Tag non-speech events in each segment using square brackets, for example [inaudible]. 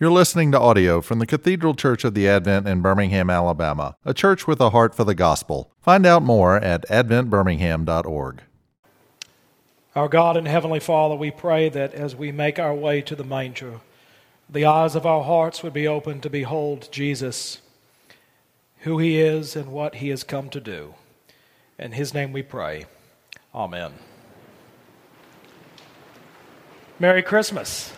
You're listening to audio from the Cathedral Church of the Advent in Birmingham, Alabama, a church with a heart for the gospel. Find out more at adventbirmingham.org. Our God and Heavenly Father, we pray that as we make our way to the manger, the eyes of our hearts would be open to behold Jesus, who He is and what He has come to do. In His name we pray. Amen. Merry Christmas.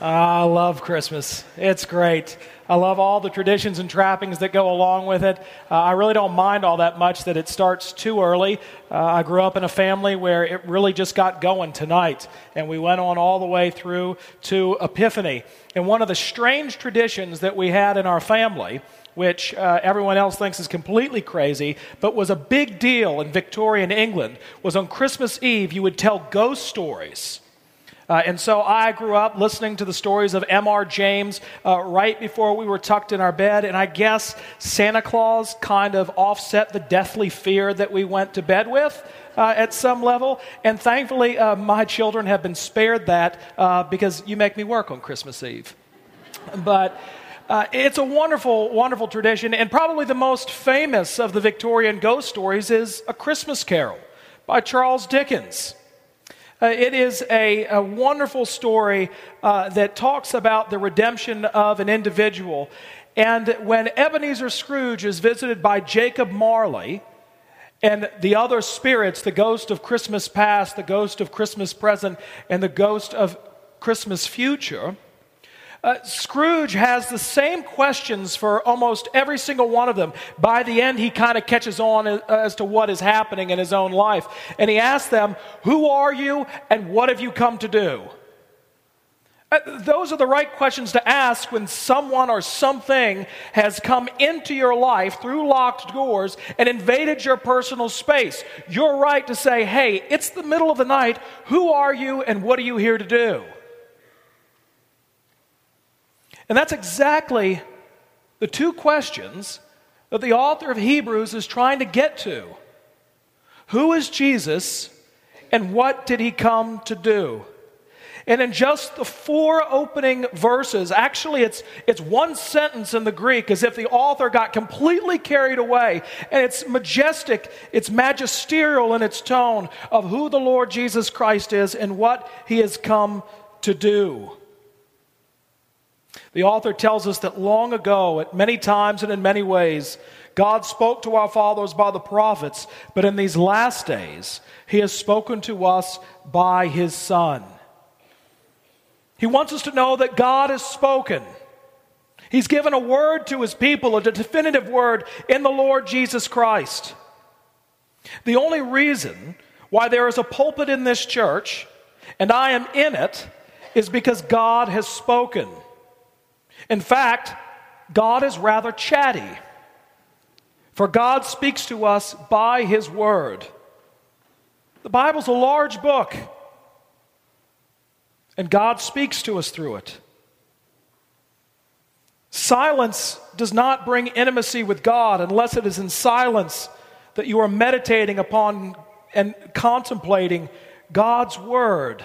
I love Christmas. It's great. I love all the traditions and trappings that go along with it. Uh, I really don't mind all that much that it starts too early. Uh, I grew up in a family where it really just got going tonight, and we went on all the way through to Epiphany. And one of the strange traditions that we had in our family which uh, everyone else thinks is completely crazy, but was a big deal in Victorian England, was on Christmas Eve you would tell ghost stories. Uh, and so I grew up listening to the stories of M.R. James uh, right before we were tucked in our bed. And I guess Santa Claus kind of offset the deathly fear that we went to bed with. Uh, at some level. And thankfully, uh, my children have been spared that uh, because you make me work on Christmas Eve. But uh, it's a wonderful, wonderful tradition. And probably the most famous of the Victorian ghost stories is A Christmas Carol by Charles Dickens. Uh, it is a, a wonderful story uh, that talks about the redemption of an individual. And when Ebenezer Scrooge is visited by Jacob Marley and the other spirits, the ghost of Christmas past, the ghost of Christmas present, and the ghost of Christmas future, uh, Scrooge has the same questions for almost every single one of them. By the end, he kind of catches on as, to what is happening in his own life. And he asks them, Who are you and what have you come to do? Uh, those are the right questions to ask when someone or something has come into your life through locked doors and invaded your personal space. You're right to say, Hey, it's the middle of the night. Who are you and what are you here to do? And that's exactly the two questions that the author of Hebrews is trying to get to. Who is Jesus and what did he come to do? And in just the four opening verses, actually, it's, it's one sentence in the Greek as if the author got completely carried away. And it's majestic, it's magisterial in its tone of who the Lord Jesus Christ is and what he has come to do. The author tells us that long ago, at many times and in many ways, God spoke to our fathers by the prophets, but in these last days, He has spoken to us by His Son. He wants us to know that God has spoken. He's given a word to His people, a definitive word in the Lord Jesus Christ. The only reason why there is a pulpit in this church, and I am in it, is because God has spoken. In fact, God is rather chatty. For God speaks to us by His Word. The Bible's a large book, and God speaks to us through it. Silence does not bring intimacy with God unless it is in silence that you are meditating upon and contemplating God's Word.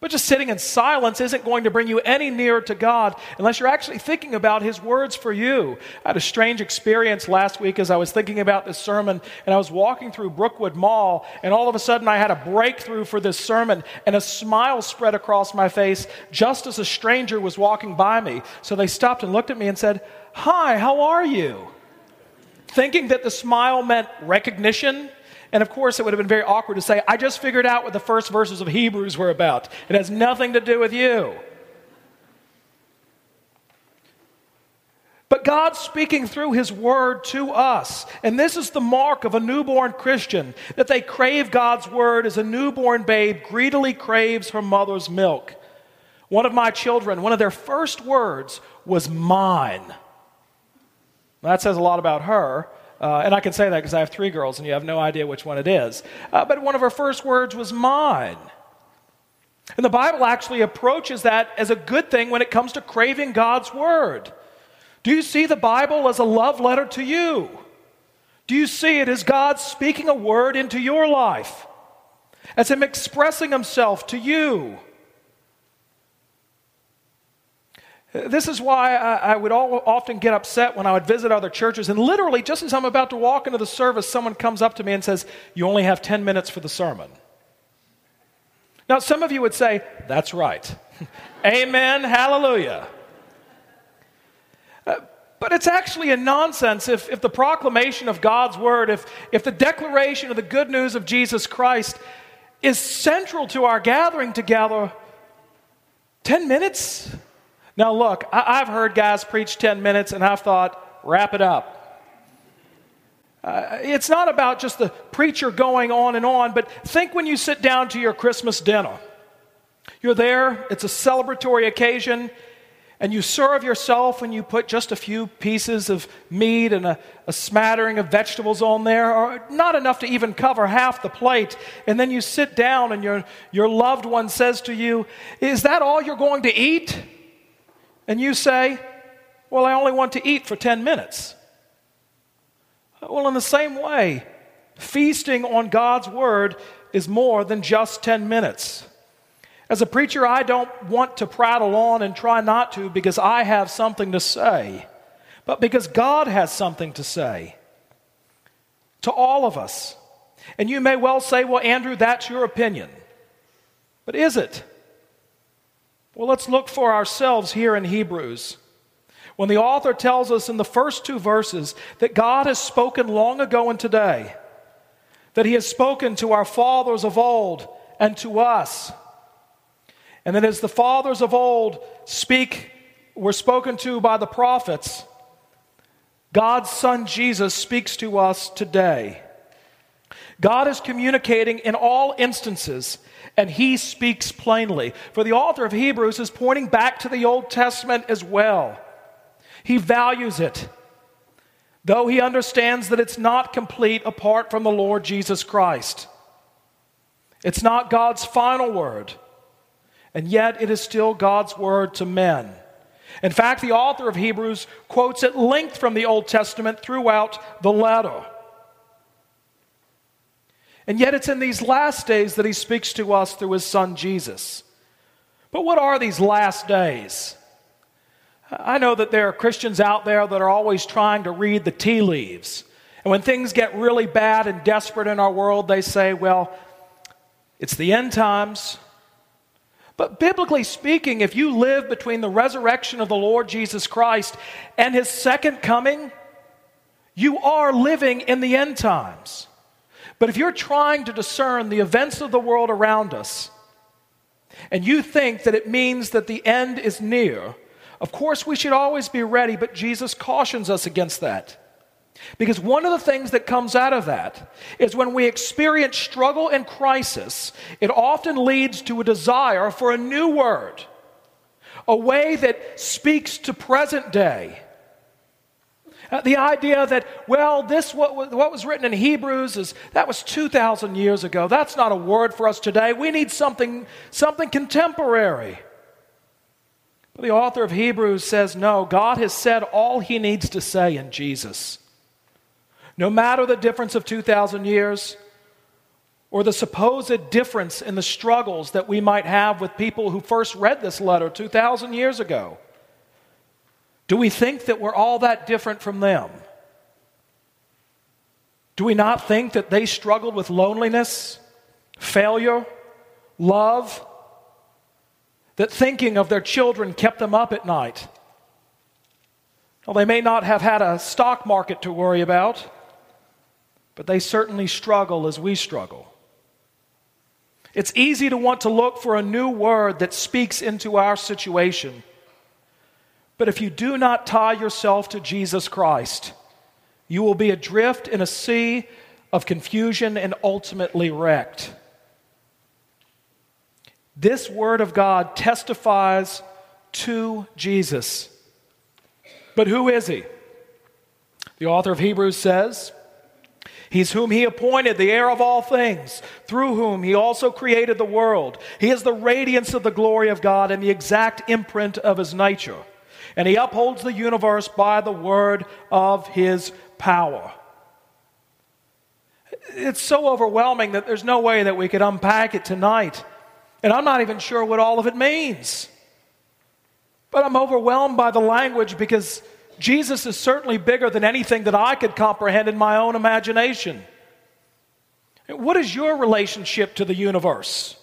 But just sitting in silence isn't going to bring you any nearer to God unless you're actually thinking about His words for you. I had a strange experience last week as I was thinking about this sermon, and I was walking through Brookwood Mall, and all of a sudden I had a breakthrough for this sermon, and a smile spread across my face just as a stranger was walking by me. So they stopped and looked at me and said, Hi, how are you? Thinking that the smile meant recognition and of course, it would have been very awkward to say, I just figured out what the first verses of Hebrews were about. It has nothing to do with you. But God's speaking through His Word to us. And this is the mark of a newborn Christian that they crave God's Word as a newborn babe greedily craves her mother's milk. One of my children, one of their first words was mine. That says a lot about her. Uh, and I can say that because I have three girls and you have no idea which one it is. Uh, but one of her first words was mine. And the Bible actually approaches that as a good thing when it comes to craving God's word. Do you see the Bible as a love letter to you? Do you see it as God speaking a word into your life? As Him expressing Himself to you? This is why I, I would all, often get upset when I would visit other churches, and literally, just as I'm about to walk into the service, someone comes up to me and says, You only have 10 minutes for the sermon. Now, some of you would say, That's right. [laughs] Amen, hallelujah. Uh, but it's actually a nonsense if, if the proclamation of God's word, if, if the declaration of the good news of Jesus Christ is central to our gathering together, 10 minutes? Now, look, I, have heard guys preach 10 minutes and I've thought, wrap it up. Uh, it's not about just the preacher going on and on, but think when you sit down to your Christmas dinner. You're there, it's a celebratory occasion, and you serve yourself and you put just a few pieces of meat and a, a, smattering of vegetables on there, or not enough to even cover half the plate. And then you sit down and your, your loved one says to you, Is that all you're going to eat? And you say, Well, I only want to eat for 10 minutes. Well, in the same way, feasting on God's word is more than just 10 minutes. As a preacher, I don't want to prattle on and try not to because I have something to say, but because God has something to say to all of us. And you may well say, well, Andrew, that's your opinion. But is it? Well, let's look for ourselves here in Hebrews. When the author tells us in the first two verses that God has spoken long ago and today, that he has spoken to our fathers of old and to us, and that as the fathers of old speak, were spoken to by the prophets, God's Son Jesus speaks to us today. God is communicating in all instances, and he speaks plainly. For the author of Hebrews is pointing back to the Old Testament as well. He values it, though he understands that it's not complete apart from the Lord Jesus Christ. It's not God's final word and yet it is still God's word to men. In fact, the author of Hebrews quotes at length from the Old Testament throughout the letter. And yet it's in these last days that he speaks to us through his son Jesus. But what are these last days? I know that there are Christians out there that are always trying to read the tea leaves. And when things get really bad and desperate in our world, they say, well, it's the end times. But biblically speaking, if you live between the resurrection of the Lord Jesus Christ and his second coming, you are living in the end times. But if you're trying to discern the events of the world around us, and you think that it means that the end is near, of course we should always be ready, but Jesus cautions us against that. Because one of the things that comes out of that is when we experience struggle and crisis, it often leads to a desire for a new word, a way that speaks to present day. Uh, the idea that, well, this, what, what was written in Hebrews, is that was 2,000 years ago. That's not a word for us today. We need something, something contemporary. But the author of Hebrews says, no, God has said all he needs to say in Jesus. No matter the difference of 2,000 years or the supposed difference in the struggles that we might have with people who first read this letter 2,000 years ago, do we think that we're all that different from them? Do we not think that they struggled with loneliness, failure, love? That thinking of their children kept them up at night? Well, they may not have had a stock market to worry about but they certainly struggle as we struggle. It's easy to want to look for a new word that speaks into our situation. But if you do not tie yourself to Jesus Christ, you will be adrift in a sea of confusion and ultimately wrecked. This word of God testifies to Jesus. But who is he? The author of Hebrews says, He's whom he appointed the heir of all things, through whom he also created the world. He is the radiance of the glory of God and the exact imprint of his nature. And he upholds the universe by the word of his power. It's so overwhelming that there's no way that we could unpack it tonight. And I'm not even sure what all of it means. But I'm overwhelmed by the language because Jesus is certainly bigger than anything that I could comprehend in my own imagination. What is your relationship to the universe?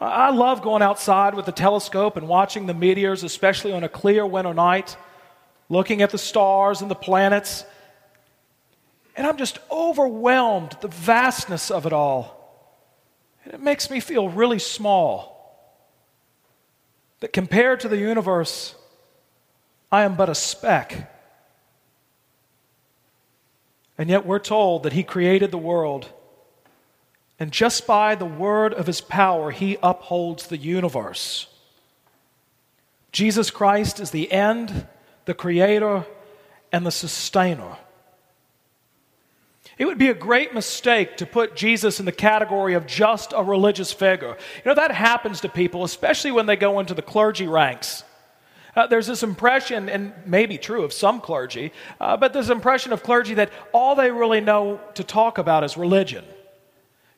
I love going outside with the telescope and watching the meteors, especially on a clear winter night, looking at the stars and the planets. And I'm just overwhelmed the vastness of it all. And it makes me feel really small. That compared to the universe, I am but a speck. And yet we're told that He created the world. And just by the word of His power, He upholds the universe. Jesus Christ is the end, the creator, and the sustainer. It would be a great mistake to put Jesus in the category of just a religious figure. You know, that happens to people, especially when they go into the clergy ranks. Uh, there's this impression, and maybe true of some clergy, uh, but this impression of clergy that all they really know to talk about is religion.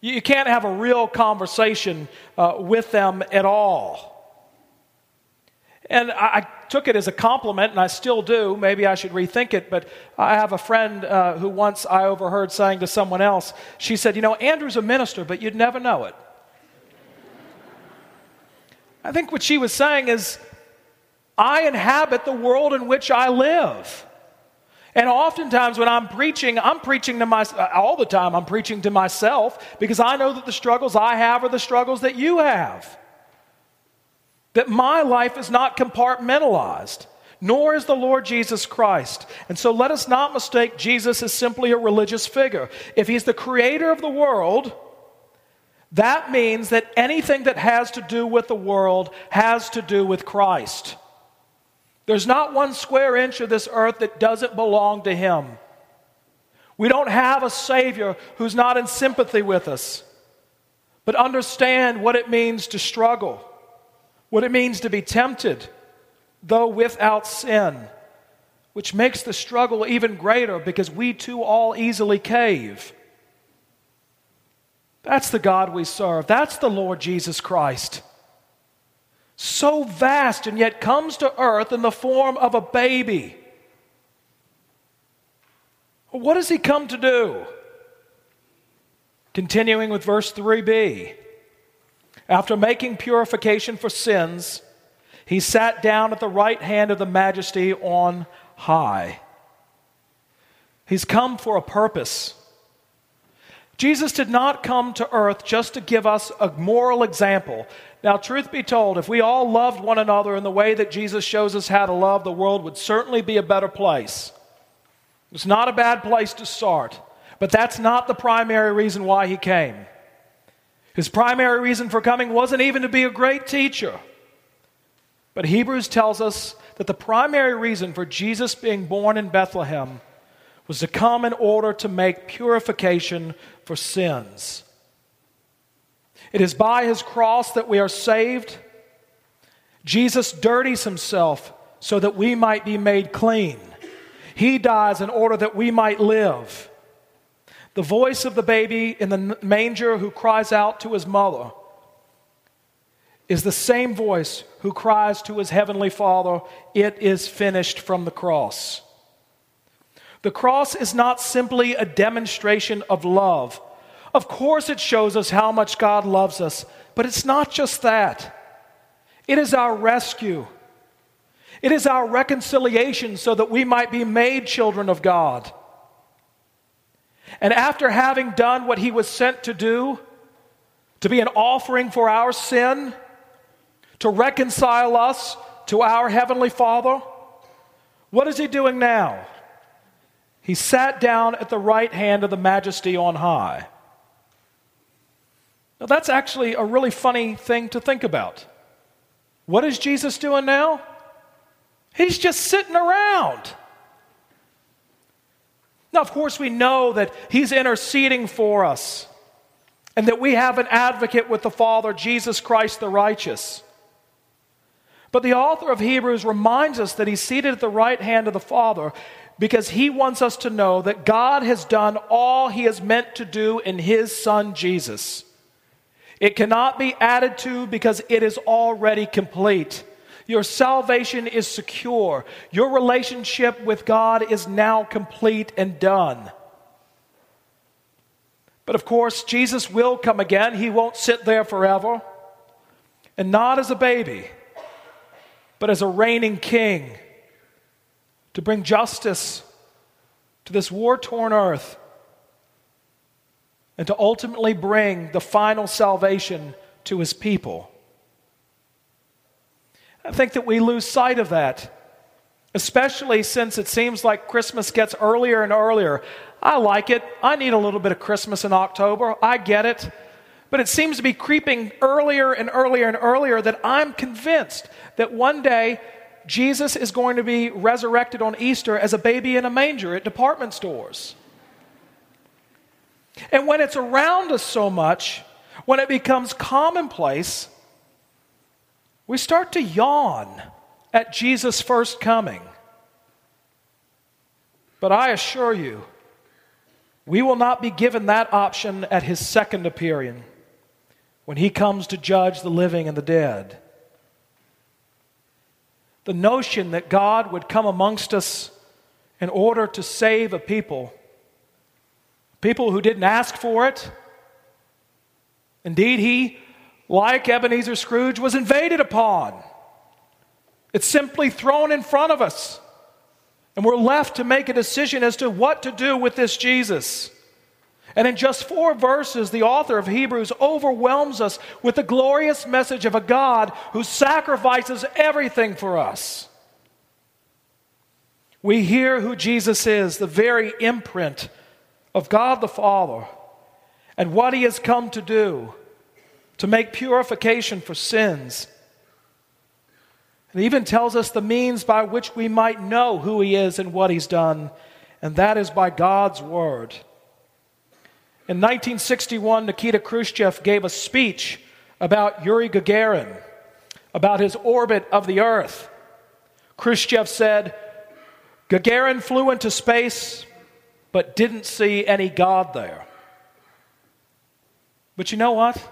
You, can't have a real conversation uh, with them at all. And I, I, took it as a compliment, and I still do. Maybe I should rethink it, but I have a friend uh, who once I overheard saying to someone else, she said, You know, Andrew's a minister, but you'd never know it. I think what she was saying is, I inhabit the world in which I live. And oftentimes when I'm preaching, I'm preaching to myself, all the time I'm preaching to myself because I know that the struggles I have are the struggles that you have. That my life is not compartmentalized, nor is the Lord Jesus Christ. And so let us not mistake Jesus as simply a religious figure. If he's the creator of the world, that means that anything that has to do with the world has to do with Christ. There's not one square inch of this earth that doesn't belong to Him. We don't have a Savior who's not in sympathy with us, but understand what it means to struggle, what it means to be tempted, though without sin, which makes the struggle even greater because we too all easily cave. That's the God we serve. That's the Lord Jesus Christ so vast and yet comes to earth in the form of a baby. What does he come to do? Continuing with verse 3b. After making purification for sins, he sat down at the right hand of the majesty on high. He's come for a purpose. Jesus did not come to earth just to give us a moral example. Now, truth be told, if we all loved one another in the way that Jesus shows us how to love, the world would certainly be a better place. It's not a bad place to start, but that's not the primary reason why he came. His primary reason for coming wasn't even to be a great teacher. But Hebrews tells us that the primary reason for Jesus being born in Bethlehem was to come in order to make purification for sins. It is by his cross that we are saved. Jesus dirties himself so that we might be made clean. He dies in order that we might live. The voice of the baby in the manger who cries out to his mother is the same voice who cries to his heavenly Father, It is finished from the cross. The cross is not simply a demonstration of love of course, it shows us how much God loves us, but it's not just that. It is our rescue. It is our reconciliation so that we might be made children of God. And after having done what he was sent to do, to be an offering for our sin, to reconcile us to our Heavenly Father, what is he doing now? He sat down at the right hand of the majesty on high. Now, that's actually a really funny thing to think about. What is Jesus doing now? He's just sitting around. Now, of course, we know that He's interceding for us and that we have an advocate with the Father, Jesus Christ the righteous. But the author of Hebrews reminds us that He's seated at the right hand of the Father because He wants us to know that God has done all He has meant to do in His Son Jesus. It cannot be added to because it is already complete. Your salvation is secure. Your relationship with God is now complete and done. But of course, Jesus will come again. He won't sit there forever. And not as a baby, but as a reigning king to bring justice to this war torn earth and to ultimately bring the final salvation to his people. I think that we lose sight of that, especially since it seems like Christmas gets earlier and earlier. I like it. I need a little bit of Christmas in October. I get it. But it seems to be creeping earlier and earlier and earlier that I'm convinced that one day Jesus is going to be resurrected on Easter as a baby in a manger at department stores. And when it's around us so much, when it becomes commonplace, we start to yawn at Jesus' first coming. But I assure you, we will not be given that option at his second appearing when he comes to judge the living and the dead. The notion that God would come amongst us in order to save a people, people who didn't ask for it. Indeed, he, like Ebenezer Scrooge, was invaded upon. It's simply thrown in front of us. And we're left to make a decision as to what to do with this Jesus. And in just four verses, the author of Hebrews overwhelms us with the glorious message of a God who sacrifices everything for us. We hear who Jesus is, the very imprint of God the Father, and what he has come to do to make purification for sins. It even tells us the means by which we might know who he is and what he's done, and that is by God's word. In 1961, Nikita Khrushchev gave a speech about Yuri Gagarin, about his orbit of the Earth. Khrushchev said, Gagarin flew into space but didn't see any God there. But you know what?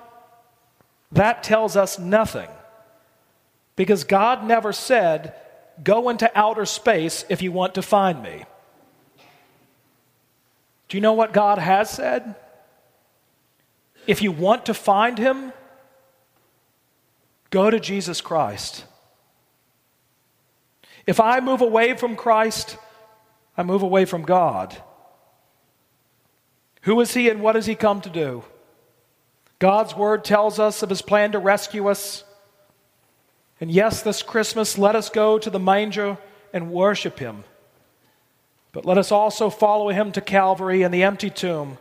That tells us nothing. Because God never said, Go into outer space if you want to find me. Do you know what God has said? If you want to find him, go to Jesus Christ. If I move away from Christ, I move away from God. Who is he and what has he come to do? God's word tells us of his plan to rescue us. And yes, this Christmas, let us go to the manger and worship him. But let us also follow him to Calvary and the empty tomb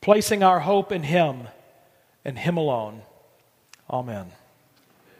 placing our hope in Him and Him alone. Amen.